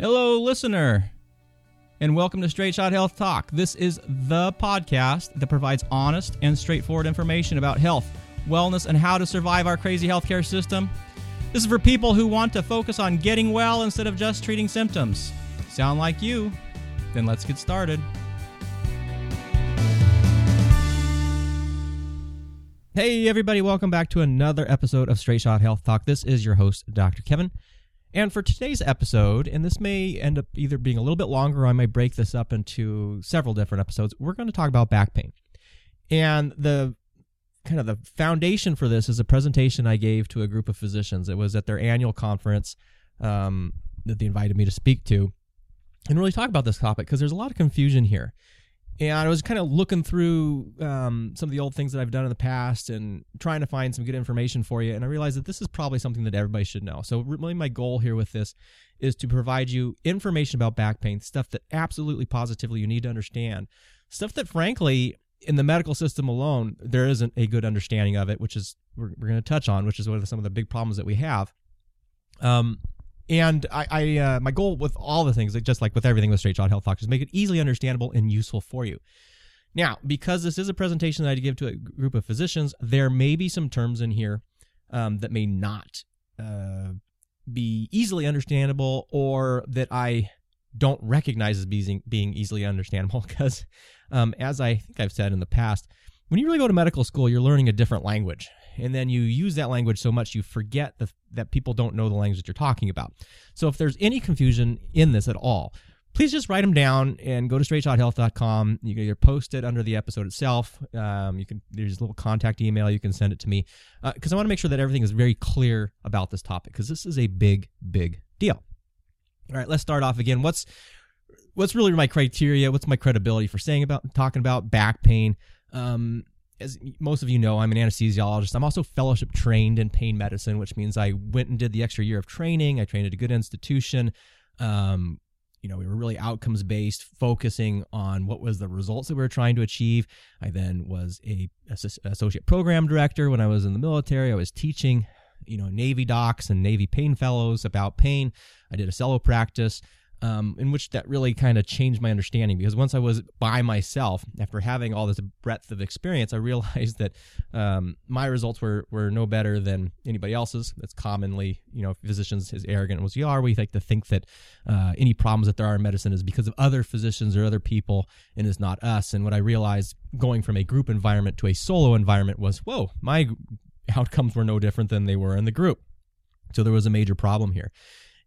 Hello, listener, and welcome to Straight Shot Health Talk. This is the podcast that provides honest and straightforward information about health, wellness, and how to survive our crazy healthcare system. This is for people who want to focus on getting well instead of just treating symptoms. Sound like you? Then let's get started. Hey, everybody, welcome back to another episode of Straight Shot Health Talk. This is your host, Dr. Kevin. And for today's episode, and this may end up either being a little bit longer or I may break this up into several different episodes, we're going to talk about back pain. And the kind of the foundation for this is a presentation I gave to a group of physicians. It was at their annual conference um, that they invited me to speak to and really talk about this topic because there's a lot of confusion here and I was kind of looking through um, some of the old things that I've done in the past and trying to find some good information for you. And I realized that this is probably something that everybody should know. So, really, my goal here with this is to provide you information about back pain, stuff that absolutely positively you need to understand, stuff that, frankly, in the medical system alone, there isn't a good understanding of it, which is we're, we're going to touch on, which is one of some of the big problems that we have. Um, and I, I uh, my goal with all the things, just like with everything with Straight Shot Health Talk, is make it easily understandable and useful for you. Now, because this is a presentation that I give to a group of physicians, there may be some terms in here um, that may not uh, be easily understandable or that I don't recognize as being, being easily understandable. Because, um, as I think I've said in the past, when you really go to medical school, you're learning a different language and then you use that language so much you forget the, that people don't know the language that you're talking about. So if there's any confusion in this at all, please just write them down and go to straightshothealth.com. You can either post it under the episode itself. Um, you can there's a little contact email. You can send it to me because uh, I want to make sure that everything is very clear about this topic because this is a big, big deal. All right, let's start off again. What's what's really my criteria? What's my credibility for saying about talking about back pain? Um, as most of you know, I'm an anesthesiologist. I'm also fellowship trained in pain medicine, which means I went and did the extra year of training. I trained at a good institution. Um, you know, we were really outcomes based, focusing on what was the results that we were trying to achieve. I then was a associate program director when I was in the military. I was teaching, you know, Navy docs and Navy pain fellows about pain. I did a cello practice um, in which that really kind of changed my understanding because once I was by myself, after having all this breadth of experience, I realized that um, my results were were no better than anybody else's. That's commonly, you know, physicians as arrogant as we are, we like to think that uh, any problems that there are in medicine is because of other physicians or other people and is not us. And what I realized going from a group environment to a solo environment was, whoa, my outcomes were no different than they were in the group. So there was a major problem here.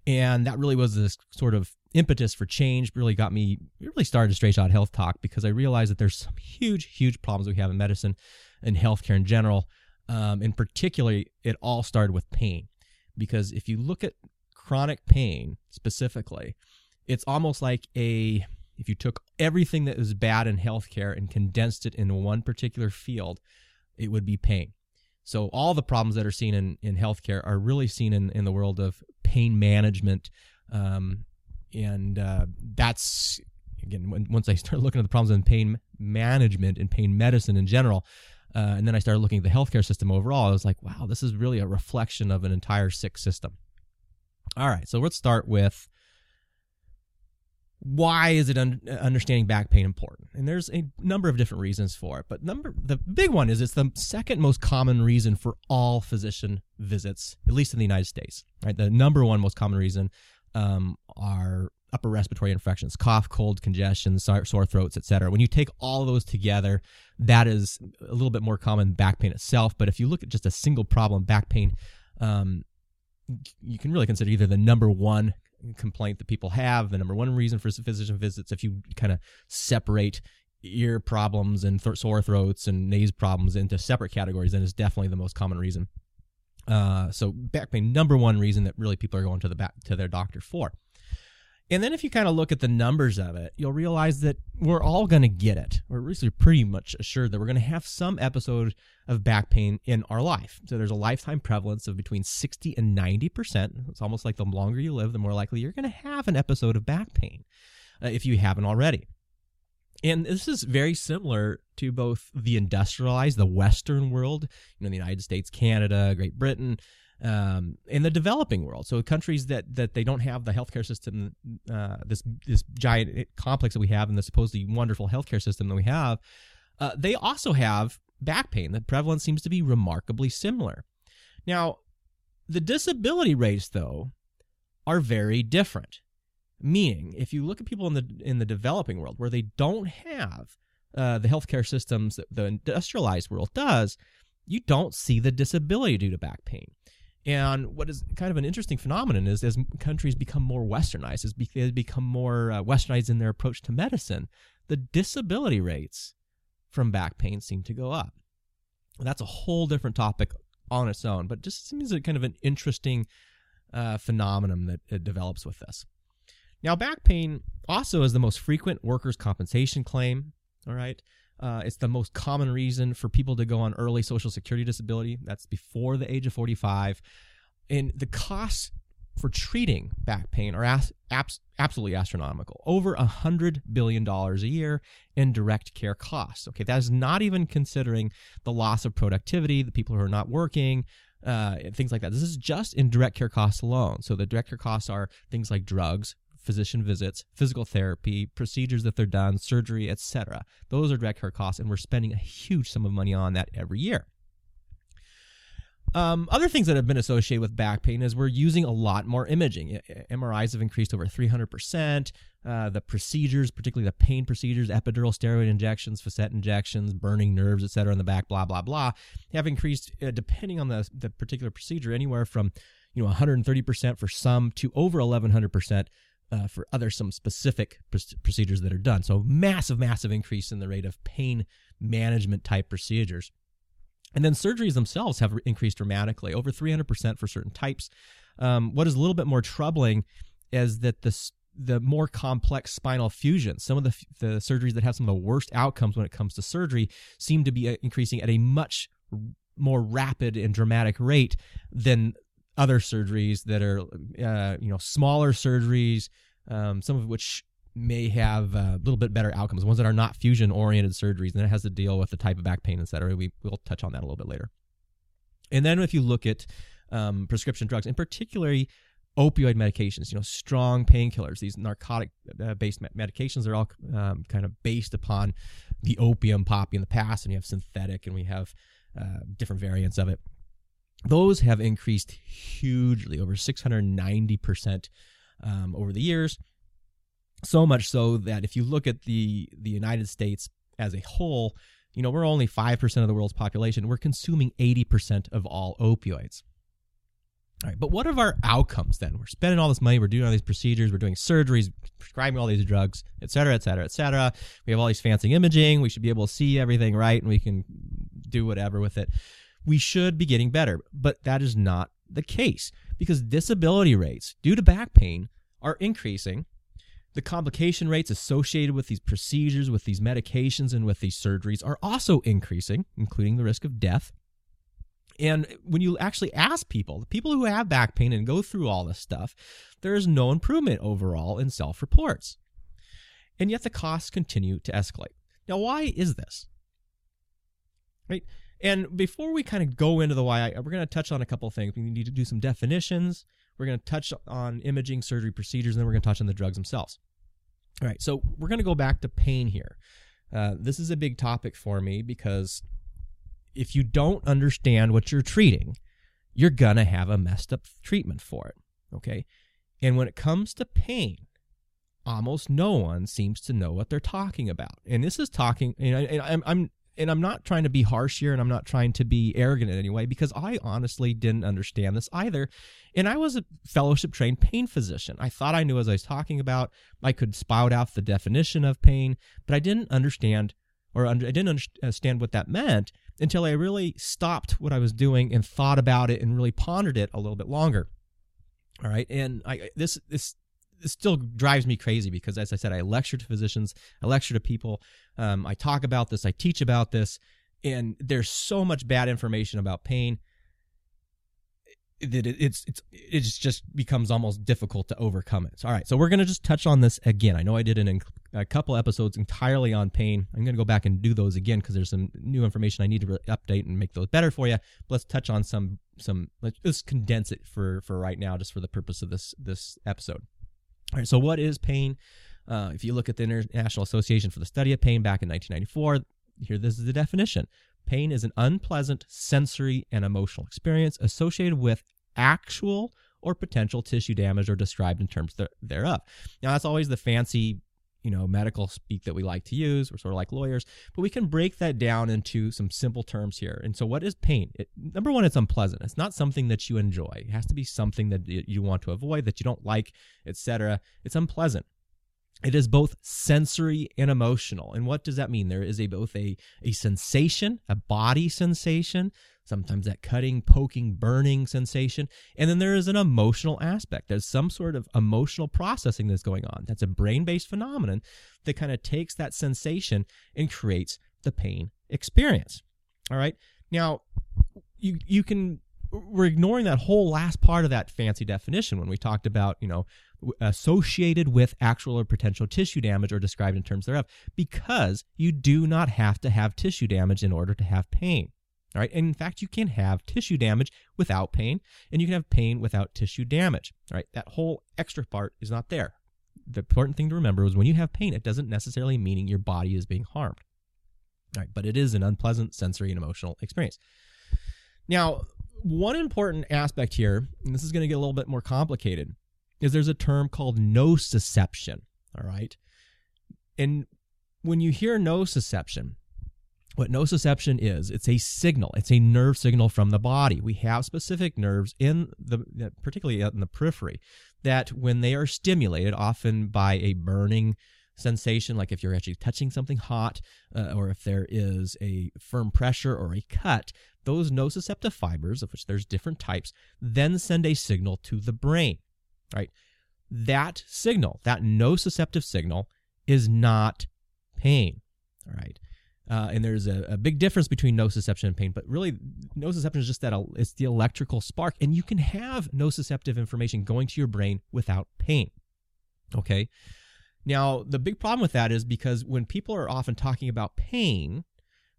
And that really was this sort of impetus for change really got me really started a straight shot health talk because I realized that there's some huge, huge problems we have in medicine and healthcare in general. Um, in particular, it all started with pain. Because if you look at chronic pain specifically, it's almost like a if you took everything that is bad in healthcare and condensed it into one particular field, it would be pain. So all the problems that are seen in, in healthcare are really seen in, in the world of pain management um, and uh, that's again when, once I started looking at the problems in pain management and pain medicine in general, uh, and then I started looking at the healthcare system overall. I was like, wow, this is really a reflection of an entire sick system. All right, so let's start with why is it un- understanding back pain important? And there's a number of different reasons for it, but number the big one is it's the second most common reason for all physician visits, at least in the United States. Right, the number one most common reason um, are upper respiratory infections, cough, cold, congestion, sore throats, etc. When you take all those together, that is a little bit more common back pain itself. But if you look at just a single problem, back pain, um, you can really consider either the number one complaint that people have, the number one reason for physician visits. If you kind of separate ear problems and th- sore throats and nose problems into separate categories, then it's definitely the most common reason. Uh, so back pain, number one reason that really people are going to the back to their doctor for. And then if you kind of look at the numbers of it, you'll realize that we're all going to get it. We're really pretty much assured that we're going to have some episode of back pain in our life. So there's a lifetime prevalence of between 60 and 90%. It's almost like the longer you live, the more likely you're going to have an episode of back pain uh, if you haven't already. And this is very similar to both the industrialized, the Western world, you know, the United States, Canada, Great Britain, um, in the developing world. So countries that that they don't have the healthcare system, uh, this this giant complex that we have, and the supposedly wonderful healthcare system that we have, uh, they also have back pain. The prevalence seems to be remarkably similar. Now, the disability rates, though, are very different. Meaning, if you look at people in the in the developing world where they don't have uh, the healthcare systems that the industrialized world does, you don't see the disability due to back pain. And what is kind of an interesting phenomenon is as countries become more westernized, as they become more uh, westernized in their approach to medicine, the disability rates from back pain seem to go up. That's a whole different topic on its own, but just seems like kind of an interesting uh, phenomenon that it develops with this. Now, back pain also is the most frequent workers' compensation claim. All right. Uh, it's the most common reason for people to go on early Social Security disability. That's before the age of 45. And the costs for treating back pain are as, abs, absolutely astronomical over a $100 billion a year in direct care costs. Okay, that is not even considering the loss of productivity, the people who are not working, uh, things like that. This is just in direct care costs alone. So the direct care costs are things like drugs, physician visits, physical therapy, procedures that they're done, surgery, etc. Those are direct care costs, and we're spending a huge sum of money on that every year. Um, other things that have been associated with back pain is we're using a lot more imaging. MRIs have increased over 300%. Uh, the procedures, particularly the pain procedures, epidural steroid injections, facet injections, burning nerves, et cetera, in the back, blah, blah, blah, have increased, uh, depending on the, the particular procedure, anywhere from you know 130% for some to over 1100% uh, for other some specific pr- procedures that are done. So massive, massive increase in the rate of pain management type procedures. And then surgeries themselves have increased dramatically, over 300% for certain types. Um, what is a little bit more troubling is that the the more complex spinal fusions, some of the, the surgeries that have some of the worst outcomes when it comes to surgery, seem to be uh, increasing at a much more rapid and dramatic rate than other surgeries that are, uh, you know, smaller surgeries, um, some of which may have a little bit better outcomes, ones that are not fusion oriented surgeries, and it has to deal with the type of back pain, et cetera. We, we'll touch on that a little bit later. And then if you look at um, prescription drugs, and particularly opioid medications, you know, strong painkillers, these narcotic uh, based medications are all um, kind of based upon the opium poppy in the past, and you have synthetic, and we have uh, different variants of it. Those have increased hugely, over 690% um, over the years. So much so that if you look at the the United States as a whole, you know, we're only 5% of the world's population. We're consuming 80% of all opioids. All right, but what are our outcomes then? We're spending all this money, we're doing all these procedures, we're doing surgeries, prescribing all these drugs, et cetera, et cetera, et cetera. We have all these fancy imaging, we should be able to see everything right, and we can do whatever with it. We should be getting better, but that is not the case because disability rates due to back pain are increasing the complication rates associated with these procedures, with these medications, and with these surgeries are also increasing, including the risk of death. And when you actually ask people, the people who have back pain and go through all this stuff, there is no improvement overall in self reports. And yet the costs continue to escalate. Now, why is this? Right? And before we kind of go into the why, we're going to touch on a couple things. We need to do some definitions. We're going to touch on imaging, surgery procedures, and then we're going to touch on the drugs themselves. All right, so we're going to go back to pain here. Uh, this is a big topic for me because if you don't understand what you're treating, you're going to have a messed up treatment for it. Okay. And when it comes to pain, almost no one seems to know what they're talking about. And this is talking, and, I, am I'm and I'm not trying to be harsh here and I'm not trying to be arrogant in any way because I honestly didn't understand this either. And I was a fellowship trained pain physician. I thought I knew as I was talking about. I could spout out the definition of pain, but I didn't understand or under, I didn't understand what that meant until I really stopped what I was doing and thought about it and really pondered it a little bit longer. All right. And I, this, this, it still drives me crazy because, as I said, I lecture to physicians, I lecture to people, um, I talk about this, I teach about this, and there's so much bad information about pain. that it's it's it just becomes almost difficult to overcome it. So, all right, so we're going to just touch on this again. I know I did an, a couple episodes entirely on pain. I'm going to go back and do those again because there's some new information I need to update and make those better for you. But let's touch on some some. Let's just condense it for for right now, just for the purpose of this this episode. All right, so what is pain? Uh, if you look at the International Association for the Study of Pain back in 1994, here this is the definition Pain is an unpleasant sensory and emotional experience associated with actual or potential tissue damage or described in terms thereof. Now, that's always the fancy, you know, medical speak that we like to use. We're sort of like lawyers, but we can break that down into some simple terms here. And so, what is pain? It, number one, it's unpleasant. It's not something that you enjoy. It has to be something that you want to avoid, that you don't like, etc. It's unpleasant it is both sensory and emotional. And what does that mean? There is a both a, a sensation, a body sensation, sometimes that cutting, poking, burning sensation. And then there is an emotional aspect. There's some sort of emotional processing that's going on. That's a brain based phenomenon that kind of takes that sensation and creates the pain experience. All right. Now, you, you can, we're ignoring that whole last part of that fancy definition when we talked about, you know, associated with actual or potential tissue damage or described in terms thereof because you do not have to have tissue damage in order to have pain. All right. And in fact, you can have tissue damage without pain, and you can have pain without tissue damage. All right. That whole extra part is not there. The important thing to remember is when you have pain, it doesn't necessarily mean your body is being harmed. All right. But it is an unpleasant sensory and emotional experience. Now, one important aspect here, and this is going to get a little bit more complicated, is there's a term called nociception. All right. And when you hear nociception, what nociception is, it's a signal. It's a nerve signal from the body. We have specific nerves in the, particularly in the periphery, that when they are stimulated, often by a burning sensation, like if you're actually touching something hot, uh, or if there is a firm pressure or a cut, those nociceptive fibers, of which there's different types, then send a signal to the brain right? That signal, that nociceptive signal, is not pain. All right. Uh, and there's a, a, big difference between nociception and pain, but really, nociception is just that it's the electrical spark, and you can have nociceptive information going to your brain without pain. Okay. Now, the big problem with that is because when people are often talking about pain,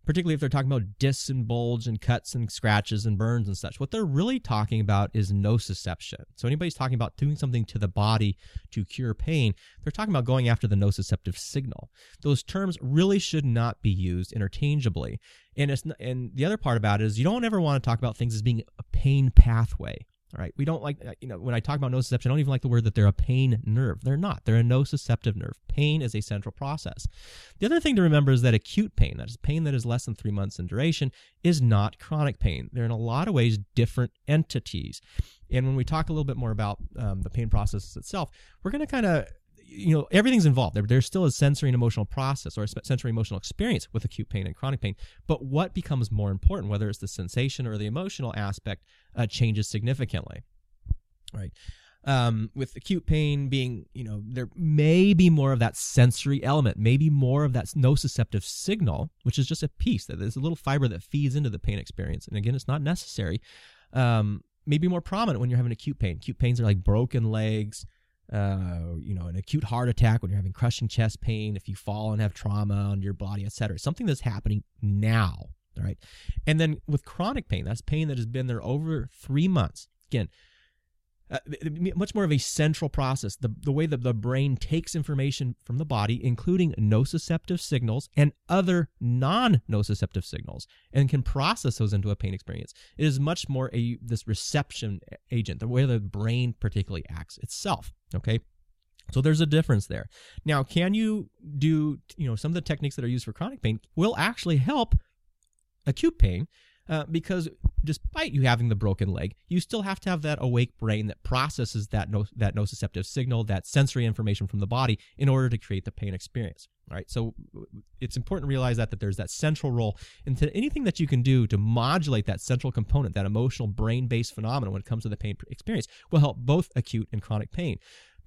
particularly if they're talking about discs and bulge and cuts and scratches and burns and such. What they're really talking about is nociception. So anybody's talking about doing something to the body to cure pain, they're talking about going after the nociceptive signal. Those terms really should not be used interchangeably. And it's and the other part about it is you don't ever want to talk about things as being a pain pathway. All right. We don't like, uh, you know, when I talk about nociception, I don't even like the word that they're a pain nerve. They're not. They're a nociceptive nerve. Pain is a central process. The other thing to remember is that acute pain, that is pain that is less than three months in duration, is not chronic pain. They're in a lot of ways different entities. And when we talk a little bit more about um, the pain process itself, we're going to kind of you know everything's involved. There there's still a sensory and emotional process or a sensory emotional experience with acute pain and chronic pain. But what becomes more important whether it's the sensation or the emotional aspect uh, changes significantly right? Um, with acute pain being you know there may be more of that sensory element maybe more of that nociceptive signal which is just a piece that there's a little fiber that feeds into the pain experience. And again it's not necessary. Um, maybe more prominent when you're having acute pain. Acute pains are like broken legs uh, you know, an acute heart attack, when you're having crushing chest pain, if you fall and have trauma on your body, et cetera. Something that's happening now, right? And then with chronic pain, that's pain that has been there over three months. Again, uh, much more of a central process. The, the way that the brain takes information from the body, including nociceptive signals and other non nociceptive signals, and can process those into a pain experience. It is much more a this reception agent, the way the brain particularly acts itself. Okay. So there's a difference there. Now, can you do, you know, some of the techniques that are used for chronic pain will actually help acute pain uh, because despite you having the broken leg, you still have to have that awake brain that processes that no, that nociceptive signal, that sensory information from the body in order to create the pain experience. All right, so it's important to realize that that there's that central role into anything that you can do to modulate that central component, that emotional brain-based phenomenon when it comes to the pain experience, will help both acute and chronic pain.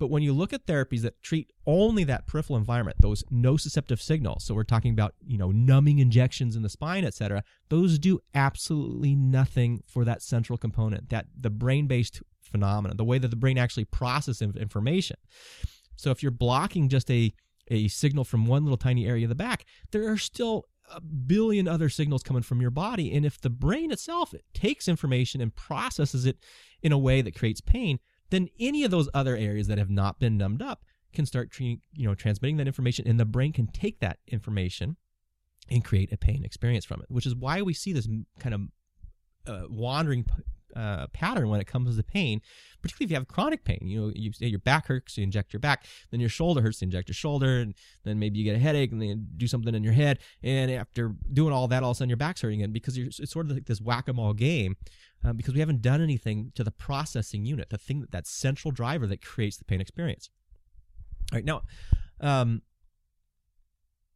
But when you look at therapies that treat only that peripheral environment, those nociceptive signals, so we're talking about, you know, numbing injections in the spine, et cetera, those do absolutely nothing for that central component, that the brain-based phenomenon, the way that the brain actually processes information. So if you're blocking just a a signal from one little tiny area of the back, there are still a billion other signals coming from your body. And if the brain itself it takes information and processes it in a way that creates pain, then any of those other areas that have not been numbed up can start you know transmitting that information and the brain can take that information and create a pain experience from it which is why we see this kind of uh, wandering uh, pattern when it comes to pain, particularly if you have chronic pain. You know, you your back hurts, you inject your back, then your shoulder hurts, you inject your shoulder, and then maybe you get a headache, and then do something in your head, and after doing all that, all of a sudden your back's hurting again because it's sort of like this whack a mole game. Uh, because we haven't done anything to the processing unit, the thing that that central driver that creates the pain experience. All right, now um,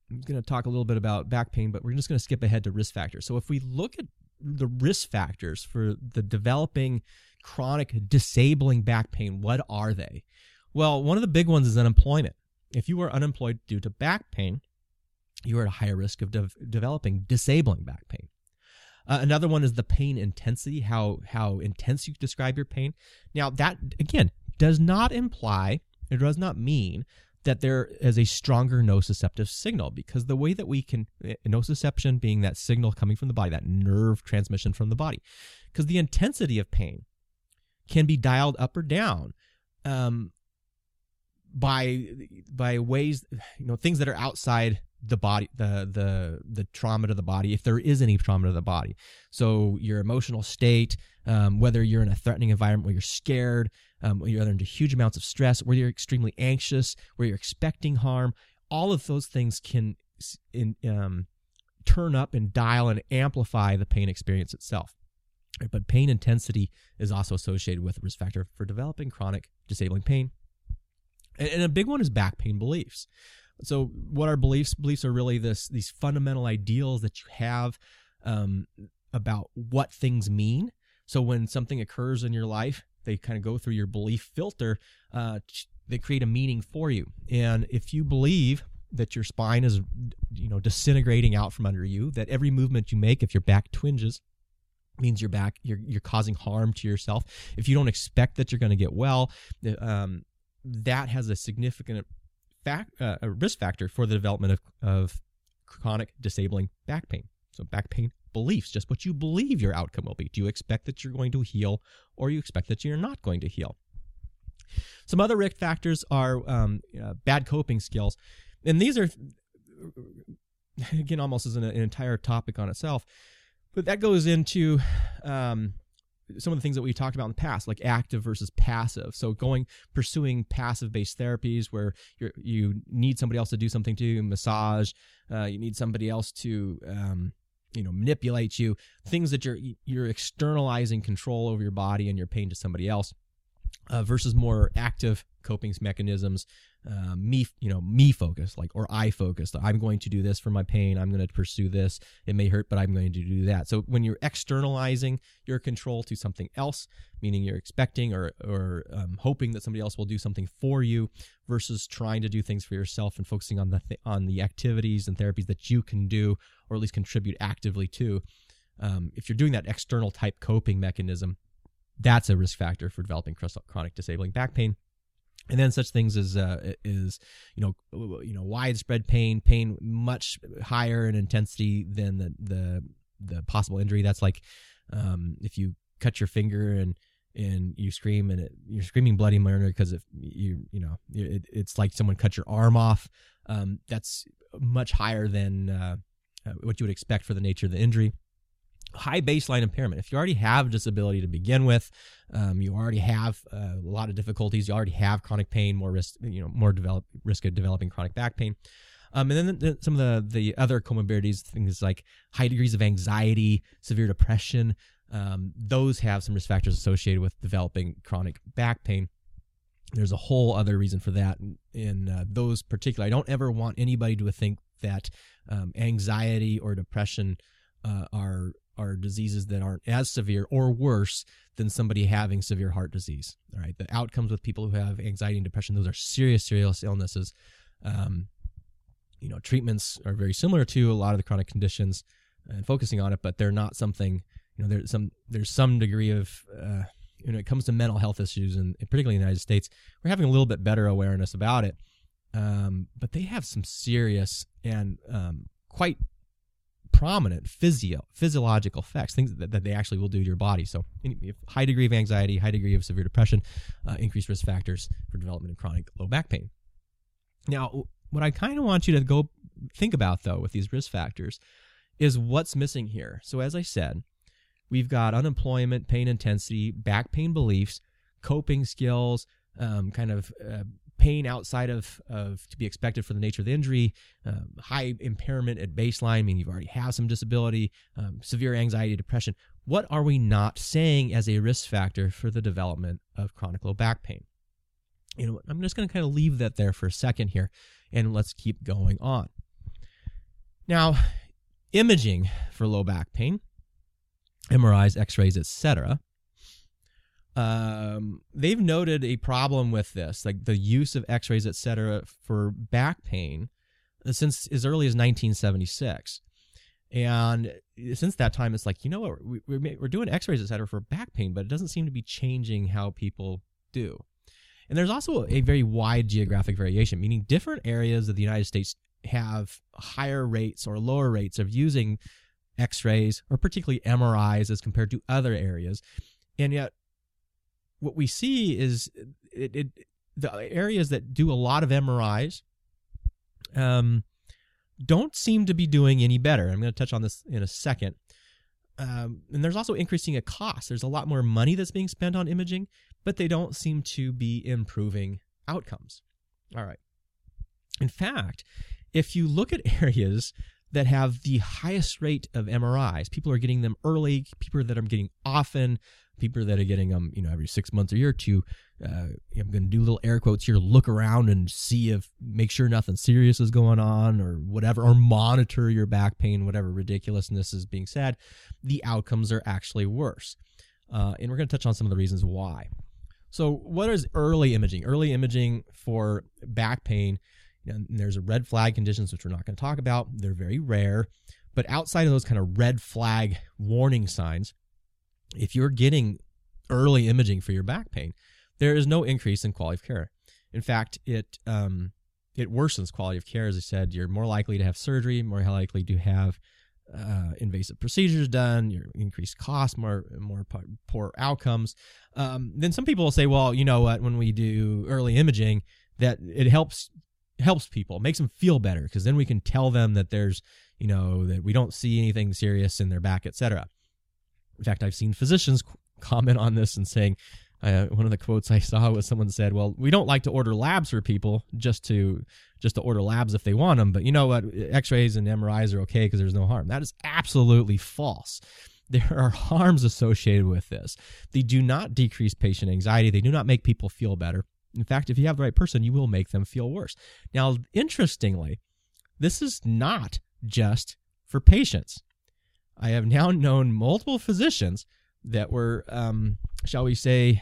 I'm going to talk a little bit about back pain, but we're just going to skip ahead to risk factors. So if we look at the risk factors for the developing chronic disabling back pain, what are they? Well, one of the big ones is unemployment. If you are unemployed due to back pain, you are at a higher risk of de- developing disabling back pain. Uh, another one is the pain intensity, how how intense you describe your pain. Now that again does not imply, it does not mean that there is a stronger nociceptive signal because the way that we can eh, nociception being that signal coming from the body that nerve transmission from the body because the intensity of pain can be dialed up or down um, by by ways you know things that are outside the body the the the trauma to the body if there is any trauma to the body. So your emotional state um, whether you're in a threatening environment where you're scared um, where you're under huge amounts of stress where you're extremely anxious where you're expecting harm all of those things can in, um, turn up and dial and amplify the pain experience itself. But pain intensity is also associated with a risk factor for developing chronic disabling pain. And, and a big one is back pain beliefs so what our beliefs beliefs are really this these fundamental ideals that you have um, about what things mean. So when something occurs in your life they kind of go through your belief filter uh, they create a meaning for you. And if you believe that your spine is you know disintegrating out from under you that every movement you make if your back twinges means you're back you're, you're causing harm to yourself. If you don't expect that you're going to get well um, that has a significant uh, a risk factor for the development of, of chronic disabling back pain. So back pain beliefs, just what you believe your outcome will be. Do you expect that you're going to heal or you expect that you're not going to heal? Some other risk factors are um, uh, bad coping skills. And these are, again, almost as an, an, entire topic on itself. But that goes into um, some of the things that we've talked about in the past, like active versus passive. So going pursuing passive based therapies where you you need somebody else to do something to you, massage, uh, you need somebody else to um, you know manipulate you, things that you're you're externalizing control over your body and your pain to somebody else uh, versus more active coping mechanisms uh, me you know me focused like or i focused i'm going to do this for my pain. I'm going to pursue this. It may hurt but i'm going to do that. So when you're externalizing your control to something else meaning you're expecting or or um, hoping that somebody else will do something for you versus trying to do things for yourself and focusing on the th- on the activities and therapies that you can do or at least contribute actively to um, if you're doing that external type coping mechanism that's a risk factor for developing chronic disabling back pain and then such things as uh, is you know you know widespread pain pain much higher in intensity than the the, the possible injury. That's like um, if you cut your finger and and you scream and it, you're screaming bloody murder because if you you know it, it's like someone cut your arm off. Um, that's much higher than uh, uh what you would expect for the nature of the injury high baseline impairment. If you already have disability to begin with, um, you already have uh, a lot of difficulties. You already have chronic pain, more risk, you know, more develop risk of developing chronic back pain. Um, and then the, some of the the other comorbidities, things like high degrees of anxiety, severe depression, um, those have some risk factors associated with developing chronic back pain. There's a whole other reason for that. In, in uh, those particular, I don't ever want anybody to think that um, anxiety or depression uh, are are diseases that aren't as severe or worse than somebody having severe heart disease. All right, the outcomes with people who have anxiety and depression; those are serious, serious illnesses. Um, you know, treatments are very similar to a lot of the chronic conditions and focusing on it, but they're not something. You know, there's some there's some degree of uh, when it comes to mental health issues, and particularly in the United States, we're having a little bit better awareness about it. Um, but they have some serious and um, quite prominent physio physiological effects, things that, that they actually will do to your body. So, high degree of anxiety, high degree of severe depression, uh, increased risk factors for development of chronic low back pain. Now, what I kind of want you to go think about though with these risk factors is what's missing here. So, as I said, we've got unemployment, pain intensity, back pain beliefs, coping skills, um, kind of uh, pain outside of, of to be expected for the nature of the injury, um, high impairment at baseline, meaning you've already have some disability, um, severe anxiety, depression. What are we not saying as a risk factor for the development of chronic low back pain? You know, I'm just going to kind of leave that there for a second here, and let's keep going on. Now, imaging for low back pain, MRIs, X-rays, etc um, they've noted a problem with this, like the use of X-rays, et cetera, for back pain uh, since as early as 1976. And since that time, it's like you know what we, we're doing X-rays, et cetera, for back pain, but it doesn't seem to be changing how people do. And there's also a very wide geographic variation, meaning different areas of the United States have higher rates or lower rates of using X-rays or particularly MRIs as compared to other areas. And yet what we see is it, it the areas that do a lot of MRIs um, don't seem to be doing any better. I'm going to touch on this in a second. Um, and there's also increasing a cost. There's a lot more money that's being spent on imaging, but they don't seem to be improving outcomes. All right. In fact, if you look at areas that have the highest rate of MRIs, people are getting them early, people that are getting often, people that are getting them, you know, every six months or year to, uh, I'm going to do little air quotes here, look around and see if, make sure nothing serious is going on or whatever, or monitor your back pain, whatever ridiculousness is being said, the outcomes are actually worse. Uh, and we're going to touch on some of the reasons why. So, what is early imaging? Early imaging for back pain, know, there's a red flag conditions, which we're not going to talk about. They're very rare. But outside of those kind of red flag warning signs, if you're getting early imaging for your back pain, there is no increase in quality of care. In fact, it um, it worsens quality of care. As I said, you're more likely to have surgery, more likely to have uh, invasive procedures done, your increased cost, more more poor outcomes. Um, then some people will say, well, you know what? When we do early imaging, that it helps helps people, makes them feel better because then we can tell them that there's you know that we don't see anything serious in their back, etc. In fact, I've seen physicians comment on this and saying, uh, one of the quotes I saw was someone said, "Well, we don't like to order labs for people just to just to order labs if they want them, but you know what? X-rays and MRIs are okay because there's no harm." That is absolutely false. There are harms associated with this. They do not decrease patient anxiety. They do not make people feel better. In fact, if you have the right person, you will make them feel worse. Now, interestingly, this is not just for patients. I have now known multiple physicians that were, um, shall we say,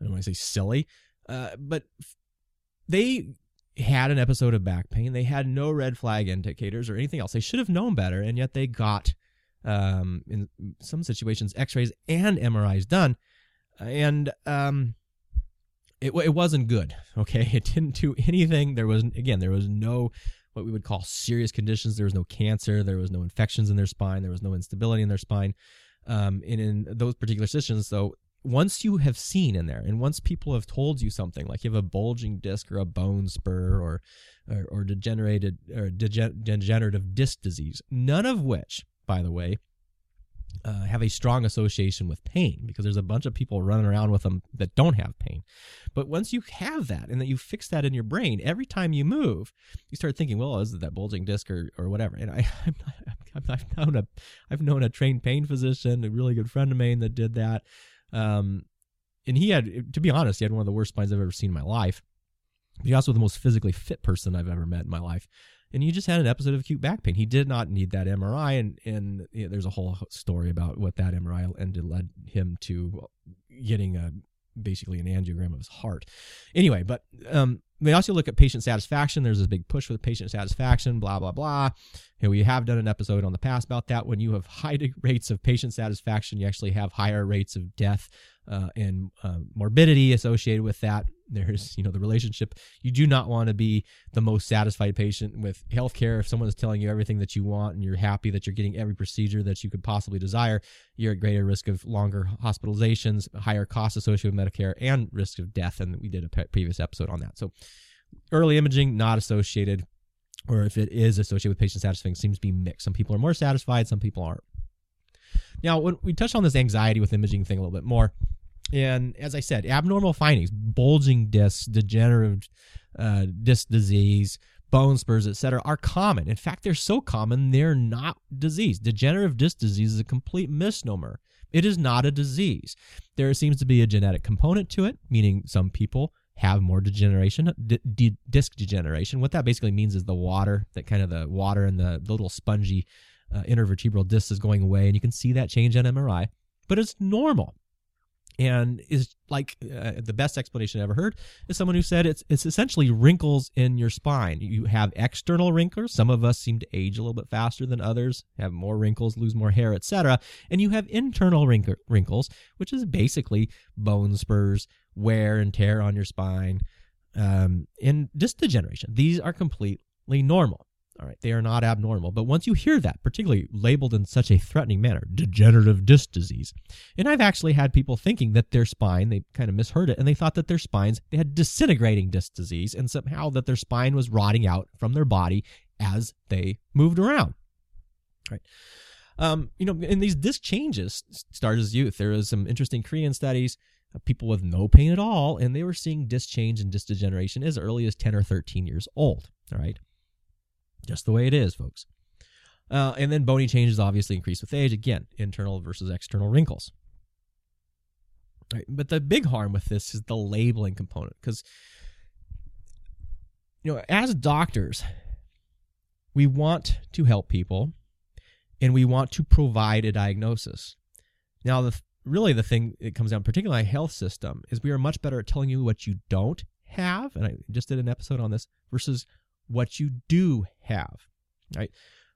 I don't want to say silly, uh, but they had an episode of back pain. They had no red flag indicators or anything else. They should have known better, and yet they got, um, in some situations, X-rays and MRIs done, and um, it it wasn't good. Okay, it didn't do anything. There was again, there was no what we would call serious conditions. There was no cancer, there was no infections in their spine, there was no instability in their spine. Um, and in those particular situations, though, once you have seen in there, and once people have told you something, like you have a bulging disc or a bone spur or or, or degenerated or degen- degenerative disc disease, none of which, by the way, uh, have a strong association with pain because there's a bunch of people running around with them that don't have pain. But once you have that and that you fix that in your brain, every time you move, you start thinking, well, is it that bulging disc or, or whatever? And I, I've known a, I've known a trained pain physician, a really good friend of mine that did that. Um, and he had, to be honest, he had one of the worst spines I've ever seen in my life. He also the most physically fit person I've ever met in my life. And you just had an episode of acute back pain. He did not need that MRI, and and you know, there's a whole story about what that MRI ended led him to getting a basically an angiogram of his heart. Anyway, but um, we also look at patient satisfaction. There's this big push with patient satisfaction, blah blah blah. And we have done an episode on the past about that. When you have high rates of patient satisfaction, you actually have higher rates of death uh, and uh, morbidity associated with that. There's, you know, the relationship. You do not want to be the most satisfied patient with healthcare. If someone is telling you everything that you want and you're happy that you're getting every procedure that you could possibly desire, you're at greater risk of longer hospitalizations, higher costs associated with Medicare, and risk of death. And we did a previous episode on that. So, early imaging not associated, or if it is associated with patient satisfaction, seems to be mixed. Some people are more satisfied, some people aren't. Now, when we touched on this anxiety with imaging thing a little bit more, and as I said, abnormal findings, bulging discs, degenerative uh, disc disease, bone spurs, etc., are common. In fact, they're so common they're not disease. Degenerative disc disease is a complete misnomer. It is not a disease. There seems to be a genetic component to it, meaning some people have more degeneration, d- disc degeneration. What that basically means is the water, that kind of the water and the, the little spongy uh, intervertebral disc is going away, and you can see that change on MRI. But it's normal and is like uh, the best explanation I ever heard is someone who said it's it's essentially wrinkles in your spine. You have external wrinkles. Some of us seem to age a little bit faster than others, have more wrinkles, lose more hair, etc. And you have internal wrinkles, which is basically bone spurs, wear and tear on your spine, um, and degeneration. These are completely normal. All right, they are not abnormal. But once you hear that, particularly labeled in such a threatening manner, degenerative disc disease, and I've actually had people thinking that their spine, they kind of misheard it, and they thought that their spines, they had disintegrating disc disease, and somehow that their spine was rotting out from their body as they moved around. All right. Um, you know, and these disc changes start as youth. There was some interesting Korean studies, uh, people with no pain at all, and they were seeing disc change and disc degeneration as early as 10 or 13 years old. All right. Just the way it is, folks. Uh, and then bony changes obviously increase with age. Again, internal versus external wrinkles. Right. But the big harm with this is the labeling component because, you know, as doctors, we want to help people and we want to provide a diagnosis. Now, the really the thing that comes down, particularly health system, is we are much better at telling you what you don't have, and I just did an episode on this, versus what you do have, right?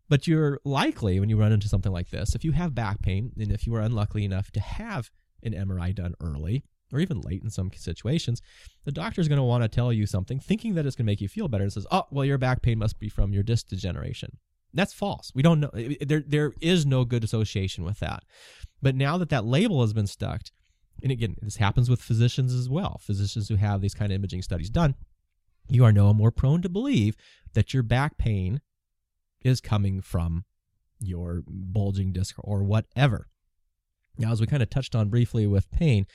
But you're likely, when you run into something like this, if you have back pain, and if you are unlucky enough to have an MRI done early, or even late in some situations, the doctor is going to want to tell you something, thinking that it's going to make you feel better, and says, "Oh, well, your back pain must be from your disc degeneration." That's false. We don't know. Eh, eh, there, there is no good association with that. But now that that label has been stuck, and again, this happens with physicians as well. Physicians who have these kind of imaging studies done, you are no more prone to believe that your back pain is coming from your bulging disc or whatever. Now, as we kind of touched on briefly with pain,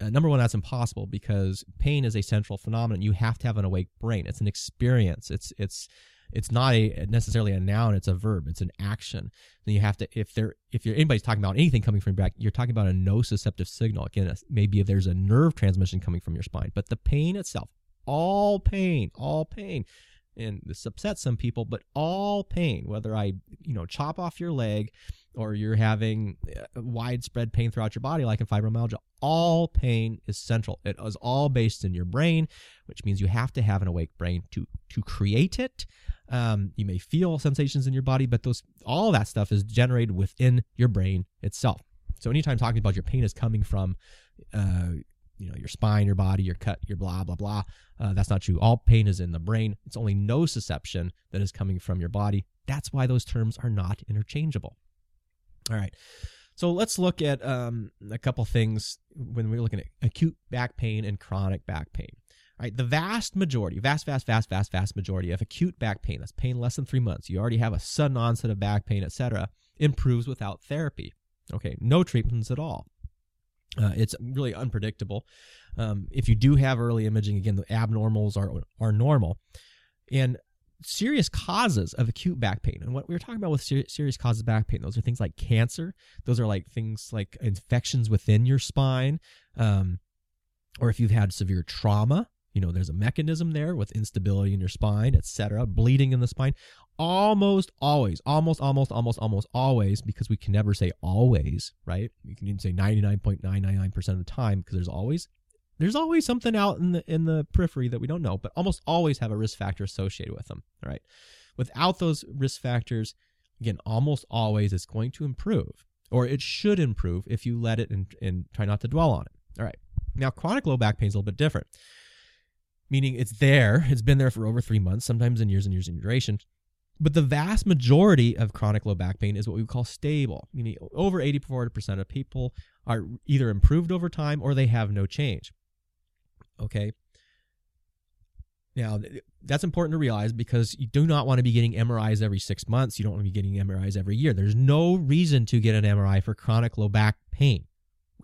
uh, number one, that's impossible because pain is a central phenomenon. You have to have an awake brain. It's an experience. It's it's it's not a necessarily a noun. It's a verb. It's an action. Then you have to if there if you're anybody's talking about anything coming from your back, you're talking about a nociceptive signal. Again, maybe if there's a nerve transmission coming from your spine, but the pain itself all pain, all pain. And this upsets some people, but all pain, whether I, you know, chop off your leg or you're having uh, widespread pain throughout your body, like in fibromyalgia, all pain is central. It is all based in your brain, which means you have to have an awake brain to to create it. Um, you may feel sensations in your body, but those all that stuff is generated within your brain itself. So anytime talking about your pain is coming from uh, you know your spine, your body, your cut, your blah blah blah. Uh, that's not true. All pain is in the brain. It's only nociception that is coming from your body. That's why those terms are not interchangeable. All right. So let's look at um, a couple things when we're looking at acute back pain and chronic back pain. All right, the vast majority, vast, vast, vast, vast, vast majority of acute back pain, that's pain less than three months, you already have a sudden onset of back pain, etc., improves without therapy. Okay, no treatments at all. Uh, it's really unpredictable. Um, if you do have early imaging, again, the abnormals are are normal, and serious causes of acute back pain. And what we were talking about with ser- serious causes of back pain, those are things like cancer. Those are like things like infections within your spine, um, or if you've had severe trauma, you know, there's a mechanism there with instability in your spine, etc., bleeding in the spine. Almost always, almost, almost, almost, almost always, because we can never say always, right? You can even say 99.999% of the time because there's always there's always something out in the in the periphery that we don't know, but almost always have a risk factor associated with them. All right. Without those risk factors, again, almost always it's going to improve, or it should improve if you let it and, and try not to dwell on it. All right. Now, chronic low back pain is a little bit different meaning it's there, it's been there for over three months, sometimes in years and years in duration. But the vast majority of chronic low back pain is what we call stable, meaning over 84% of people are either improved over time or they have no change. Okay. Now, that's important to realize because you do not want to be getting MRIs every six months. You don't want to be getting MRIs every year. There's no reason to get an MRI for chronic low back pain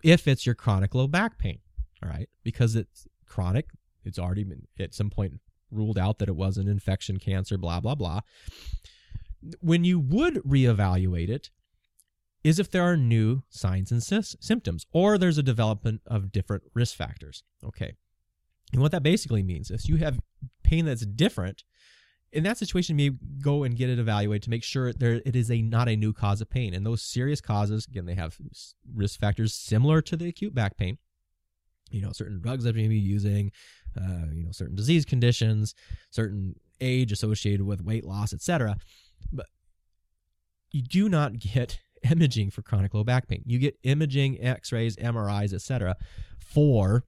if it's your chronic low back pain. All right. Because it's chronic, it's already been at some point ruled out that it was an infection, cancer, blah, blah, blah. When you would reevaluate it, is if there are new signs and sy- symptoms or there's a development of different risk factors. Okay. And what that basically means is you have pain that's different. In that situation, you may go and get it evaluated to make sure there it is a not a new cause of pain. And those serious causes, again, they have risk factors similar to the acute back pain. You know, certain drugs that you may be using, uh, you know, certain disease conditions, certain age associated with weight loss, etc. But you do not get imaging for chronic low back pain. You get imaging, X-rays, MRIs, etc. for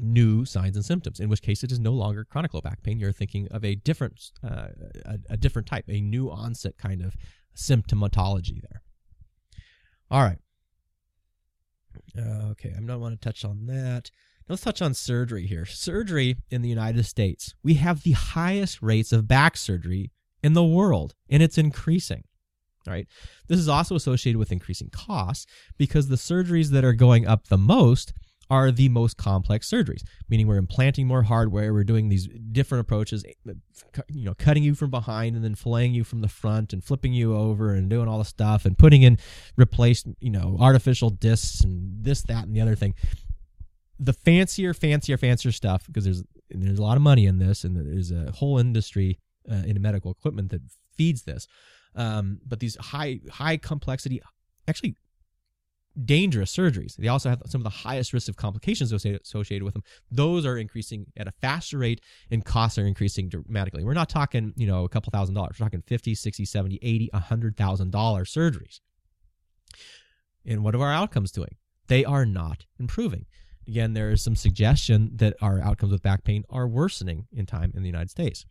new signs and symptoms. In which case, it is no longer chronic low back pain. You're thinking of a different, uh, a, a different type, a new onset kind of symptomatology there. All right. Uh, okay, I'm not want to touch on that. Let's touch on surgery here. Surgery in the United States, we have the highest rates of back surgery in the world, and it's increasing. Right. This is also associated with increasing costs because the surgeries that are going up the most are the most complex surgeries, meaning we're implanting more hardware, we're doing these different approaches, eh, you know, cutting you from behind and then filleting you from the front and flipping you over and doing all the stuff and putting in replaced, you know, artificial discs and this, that, and the other thing the fancier, fancier, fancier stuff because there's there's a lot of money in this, and there's a whole industry uh, in medical equipment that feeds this. Um, but these high high complexity, actually dangerous surgeries. They also have some of the highest risks of complications associated with them. Those are increasing at a faster rate and costs are increasing dramatically. We're not talking, you know, a couple thousand dollars. We're talking 50, 60, 70, 80, $100,000 surgeries. And what are our outcomes doing? They are not improving again, there is some suggestion that our outcomes with back pain are worsening in time in the United States.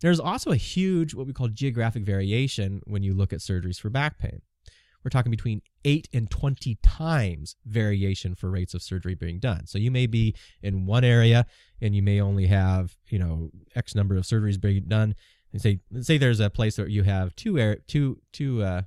There's also a huge, what we call geographic variation when you look at surgeries for back pain. We're talking between 8 and 20 times variation for rates of surgery being done. So you may be in one area and you may only have, you know, X number of surgeries being done. And say, say there's a place where you have two, air, two, two, uh,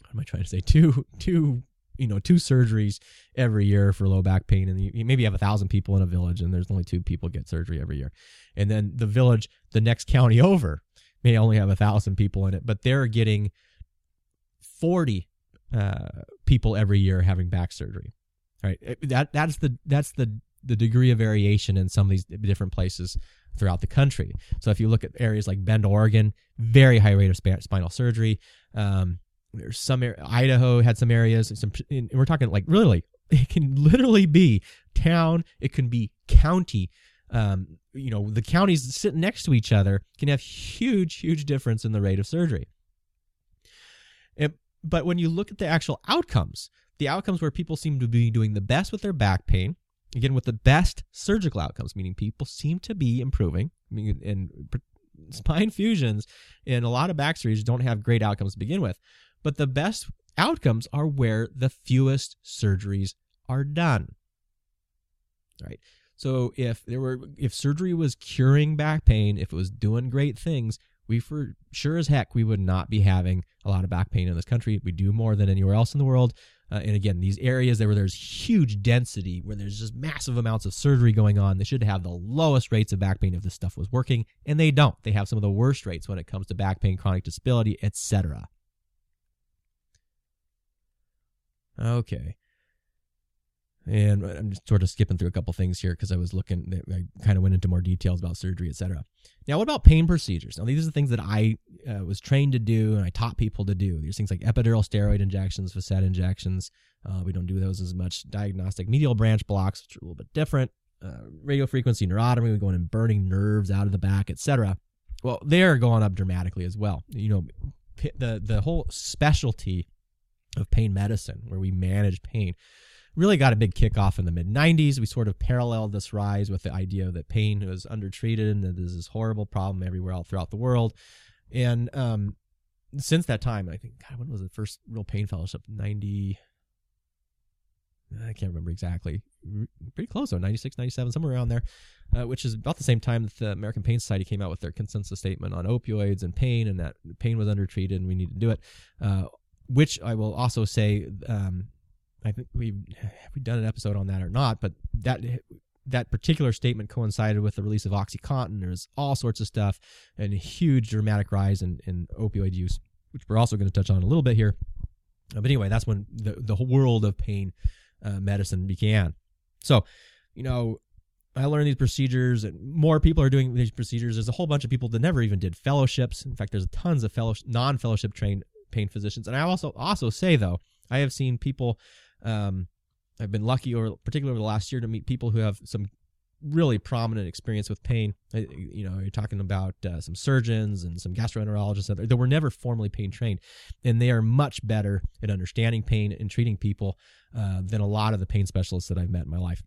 what am I trying to say? Two, two you know two surgeries every year for low back pain and you, you maybe have a thousand people in a village and there's only two people get surgery every year. And then the village the next county over may only have a thousand people in it but they're getting 40 uh, people every year having back surgery right? That that's the that's the the degree of variation in some of these different places throughout the country. So if you look at areas like bend oregon very high rate of spinal surgery um, there's some Idaho had some areas. Some and we're talking like really, it can literally be town. It can be county. Um, you know, the counties sitting next to each other can have huge, huge difference in the rate of surgery. It, but when you look at the actual outcomes, the outcomes where people seem to be doing the best with their back pain, again with the best surgical outcomes, meaning people seem to be improving. I mean, and spine fusions and a lot of back surgeries don't have great outcomes to begin with. But the best outcomes are where the fewest surgeries are done. Right. So if there were if surgery was curing back pain, if it was doing great things, we for sure as heck we would not be having a lot of back pain in this country. We do more than anywhere else in the world. Uh, and again, these areas where there's huge density, where there's just massive amounts of surgery going on, they should have the lowest rates of back pain if this stuff was working, and they don't. They have some of the worst rates when it comes to back pain, chronic disability, etc. Okay. and I'm just sort of skipping through a couple things here because I was looking, I kind of went into more details about surgery, etc. Now, what about pain procedures? Now, these are the things that I uh, was trained to do and I taught people to do. These things like epidural steroid injections, facet injections. Uh, we don't do those as much. Diagnostic medial branch blocks, which are a little bit different. Uh, radio frequency neurotomy, we go in and burning nerves out of the back, etc. Well, they are going up dramatically as well. You know, the the whole specialty of pain medicine, where we manage pain, really got a big kickoff in the mid 90s. We sort of paralleled this rise with the idea that pain was undertreated and that there's this horrible problem everywhere all throughout the world. And um, since that time, I think, God, when was the first real pain fellowship? 90. I can't remember exactly. Pretty close though, 96, 97, somewhere around there, uh, which is about the same time that the American Pain Society came out with their consensus statement on opioids and pain, and that pain was undertreated and we need to do it. Uh, which I will also say um, I think we've we done an episode on that or not, but that that particular statement coincided with the release of OxyContin. There's all sorts of stuff and a huge dramatic rise in, in opioid use, which we're also going to touch on a little bit here. Uh, but anyway, that's when the the whole world of pain uh, medicine began. So, you know, I learned these procedures, and more people are doing these procedures. There's a whole bunch of people that never even did fellowships. In fact, there's tons of fellowship, non-fellowship trained pain physicians. And I also also say though, I have seen people um, I've been lucky, or particularly over the last year, to meet people who have some really prominent experience with pain. You know, you're talking about uh, some surgeons and some gastroenterologists that, were never formally pain trained, and they are much better at understanding pain and treating people uh, than a lot of the pain specialists that I've met in my life.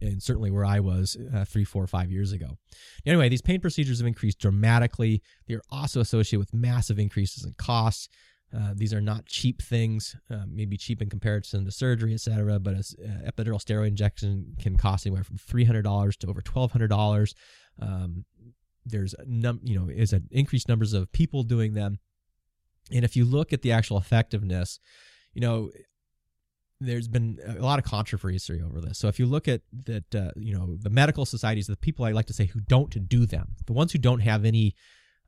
And certainly where I was uh, three, four, five years ago. Anyway, these pain procedures have increased dramatically. They are also associated with massive increases in costs. Uh, these are not cheap things, uh, maybe cheap in comparison to surgery, etc. But a uh, epidural steroid injection can cost anywhere from three hundred dollars to over twelve hundred dollars. Um, there's num- you know is an increased numbers of people doing them, and if you look at the actual effectiveness, you know there's been a lot of controversy over this. So if you look at that, uh, you know, the medical societies, the people I like to say who don't do them, the ones who don't have any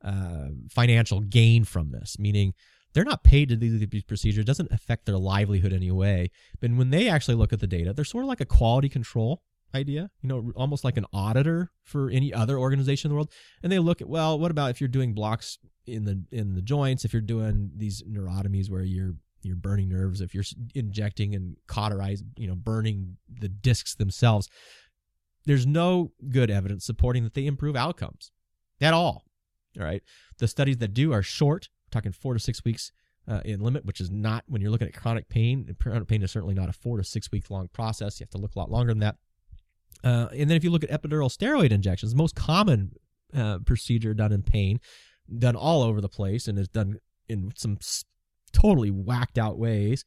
uh, financial gain from this, meaning they're not paid to do these procedures. It doesn't affect their livelihood anyway. But when they actually look at the data, they're sort of like a quality control idea, you know, almost like an auditor for any other organization in the world. And they look at, well, what about if you're doing blocks in the in the joints, if you're doing these neurotomies where you're you're burning nerves, if you're injecting and cauterize, you know, burning the discs themselves, there's no good evidence supporting that they improve outcomes at all. All right. The studies that do are short, talking four to six weeks uh, in limit, which is not when you're looking at chronic pain. Chronic pain is certainly not a four to six week long process. You have to look a lot longer than that. Uh, and then if you look at epidural steroid injections, the most common uh, procedure done in pain, done all over the place, and is done in some totally whacked out ways.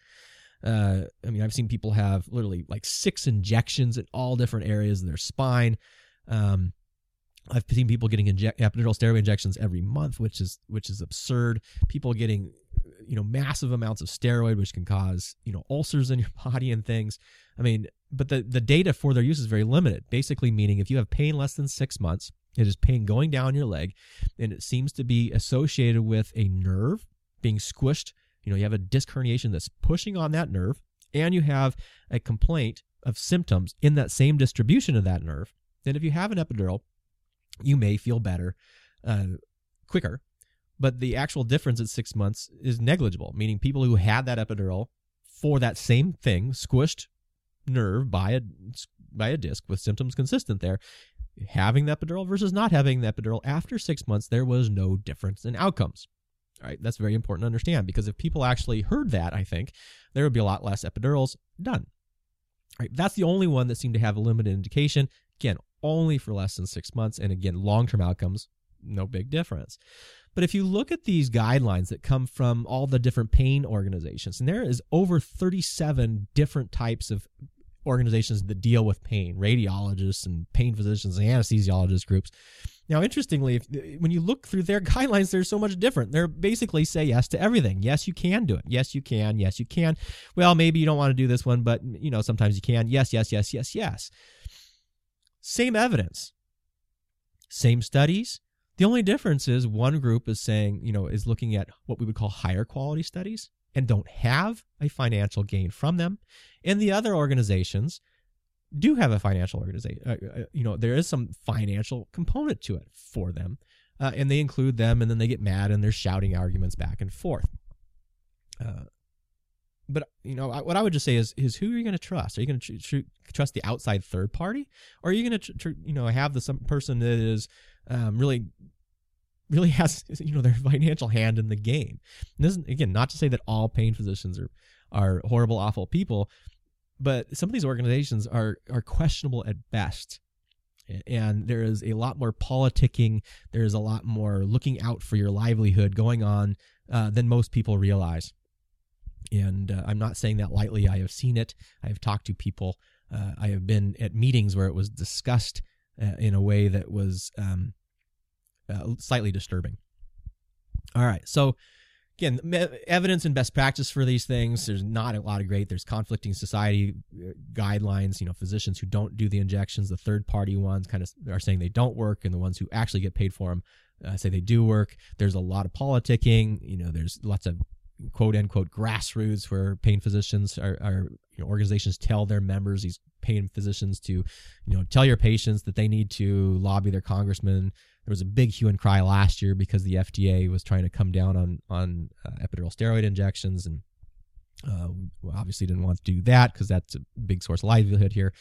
Uh, I mean, I've seen people have literally like six injections in all different areas of their spine. Um, I've seen people getting inject, epidural steroid injections every month, which is which is absurd. People getting you know massive amounts of steroid, which can cause you know ulcers in your body and things. I mean, but the the data for their use is very limited. Basically, meaning if you have pain less than six months, it is pain going down your leg, and it seems to be associated with a nerve being squished. You know, you have a disc herniation that's pushing on that nerve, and you have a complaint of symptoms in that same distribution of that nerve. Then, if you have an epidural you may feel better uh, quicker. But the actual difference at six months is negligible, meaning people who had that epidural for that same thing, squished nerve by a by a disc with symptoms consistent there, having the epidural versus not having the epidural after six months, there was no difference in outcomes. Right, that's very important to understand because if people actually heard that, I think there would be a lot less epidurals done. Right, that's the only one that seemed to have a limited indication. Again, only for less than six months. And again, long term outcomes, no big difference. But if you look at these guidelines that come from all the different pain organizations, and there is over 37 different types of organizations that deal with pain, radiologists and pain physicians and anesthesiologist groups. Now, interestingly, if, uh, when you look through their guidelines, they're so much different. They're basically say yes to everything. Yes, you can do it. Yes, you can. Yes, you can. Well, maybe you don't want to do this one, but mm, you know sometimes you can. Yes, yes, yes, yes, yes. Same evidence, same studies. The only difference is one group is saying, you know, is looking at what we would call higher quality studies, and don't have a financial gain from them. And the other organizations do have a financial organization. Uh, uh, you know, there is some financial component to it for them. Uh, and they include them and then they get mad and they're shouting arguments back and forth. Uh, but you know what I would just say is is who are you going to trust? Are you going to tr- tr- trust the outside third party, or are you going to tr- you know have the some person that is um, really really has you know their financial hand in the game? And this is, again not to say that all pain physicians are are horrible, awful people, but some of these organizations are are questionable at best and there is a lot more politicking there is a lot more looking out for your livelihood going on uh, than most people realize and uh, I'm not saying that lightly. I have seen it. I have talked to people. Uh, I have been at meetings where it was discussed uh, in a way that was um, uh, slightly disturbing. All right. So, again, evidence and best practice for these things. There's not a lot of great. There's conflicting society uh, guidelines. You know, physicians who don't do the injections, the third party ones kind of are saying they don't work, and the ones who actually get paid for them uh, say they do work. There's a lot of politicking. You know, there's lots of quote unquote grassroots where pain physicians are, are you know, organizations tell their members these pain physicians to you know tell your patients that they need to lobby their congressman there was a big hue and cry last year because the FDA was trying to come down on on uh, epidural steroid injections and uh, obviously didn't want to do that because that's a big source of livelihood here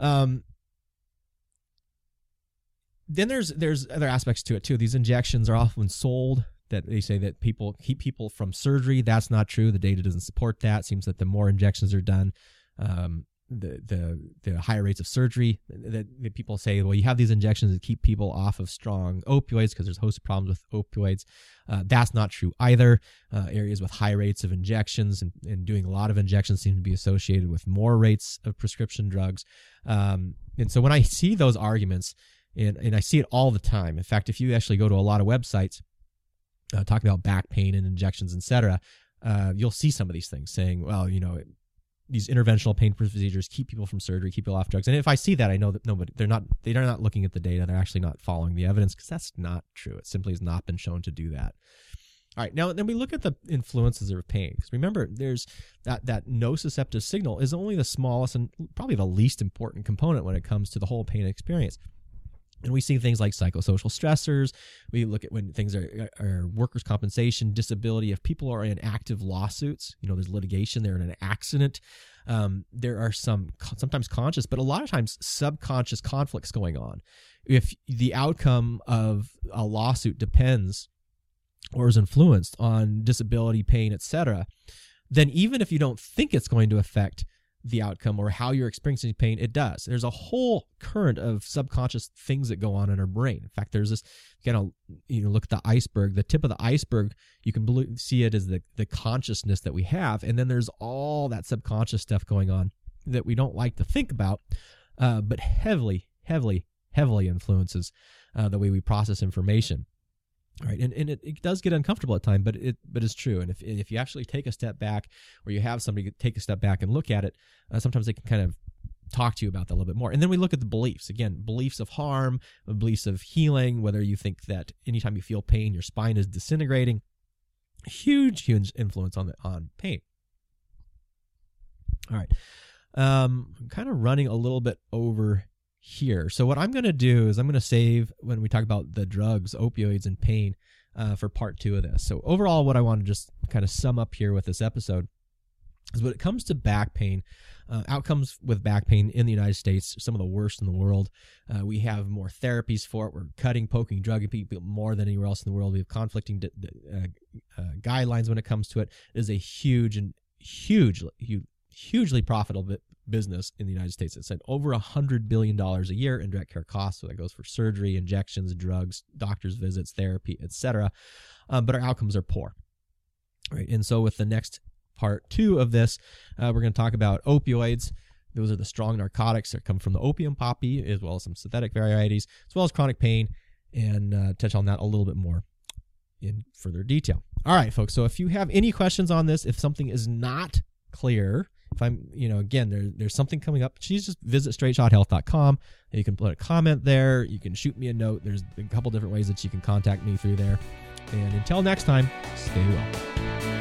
um, then there's there's other aspects to it too these injections are often sold that they say that people keep people from surgery. That's not true. The data doesn't support that. It seems that the more injections are done, um, the the the higher rates of surgery. That, that, people say, well, you have these injections to keep people off of strong opioids because there's a host of problems with opioids. Uh, that's not true either. Uh, areas with high rates of injections and, and doing a lot of injections seem to be associated with more rates of prescription drugs. Um, and so when I see those arguments, and, and I see it all the time. In fact, if you actually go to a lot of websites uh, talking about back pain and injections, etc., uh, you'll see some of these things saying, well, you know, these interventional pain procedures keep people from surgery, keep people off drugs. And if I see that, I know that nobody they're not they're not looking at the data. They're actually not following the evidence because that's not true. It simply has not been shown to do that. All right, now then we look at the influences of pain. Because remember, there's that that nociceptive signal is only the smallest and probably the least important component when it comes to the whole pain experience. And we see things like psychosocial stressors. We look at when things are, are workers' compensation, disability. If people are in active lawsuits, you know, there's litigation, they're in an accident. Um, there are some sometimes conscious, but a lot of times subconscious conflicts going on. If the outcome of a lawsuit depends or is influenced on disability, pain, etc., then even if you don't think it's going to affect the outcome or how you're experiencing pain, it does. There's a whole current of subconscious things that go on in our brain. In fact, there's this kind of you know look at the iceberg. The tip of the iceberg, you can see it as the the consciousness that we have, and then there's all that subconscious stuff going on that we don't like to think about, uh, but heavily, heavily, heavily influences uh, the way we process information right and, and it, it does get uncomfortable at times but it but it's true and if, if you actually take a step back or you have somebody take a step back and look at it uh, sometimes they can kind of talk to you about that a little bit more and then we look at the beliefs again beliefs of harm beliefs of healing whether you think that anytime you feel pain your spine is disintegrating huge huge influence on the on pain. All right um i'm kind of running a little bit over here. So what I'm going to do is I'm going to save when we talk about the drugs, opioids, and pain uh, for part two of this. So overall, what I want to just kind of sum up here with this episode is when it comes to back pain, uh, outcomes with back pain in the United States some of the worst in the world. Uh, we have more therapies for it. We're cutting, poking, drugging people more than anywhere else in the world. We have conflicting uh, uh, guidelines when it comes to it. It is a huge and huge, huge hugely profitable business in the United States. It's at over a hundred billion dollars a year in direct care costs. So that goes for surgery, injections, drugs, doctor's visits, therapy, etc. Um, but our outcomes are poor. Right, and so with the next part two of this, uh, we're going to talk about opioids. Those are the strong narcotics that come from the opium poppy, as well as some synthetic varieties, as well as chronic pain, and uh, touch on that a little bit more in further detail. All right, folks. So if you have any questions on this, if something is not clear, if I'm, you know, again, there, there's something coming up, please just visit straightshothealth.com. You can put a comment there. You can shoot me a note. There's a couple different ways that you can contact me through there. And until next time, stay well.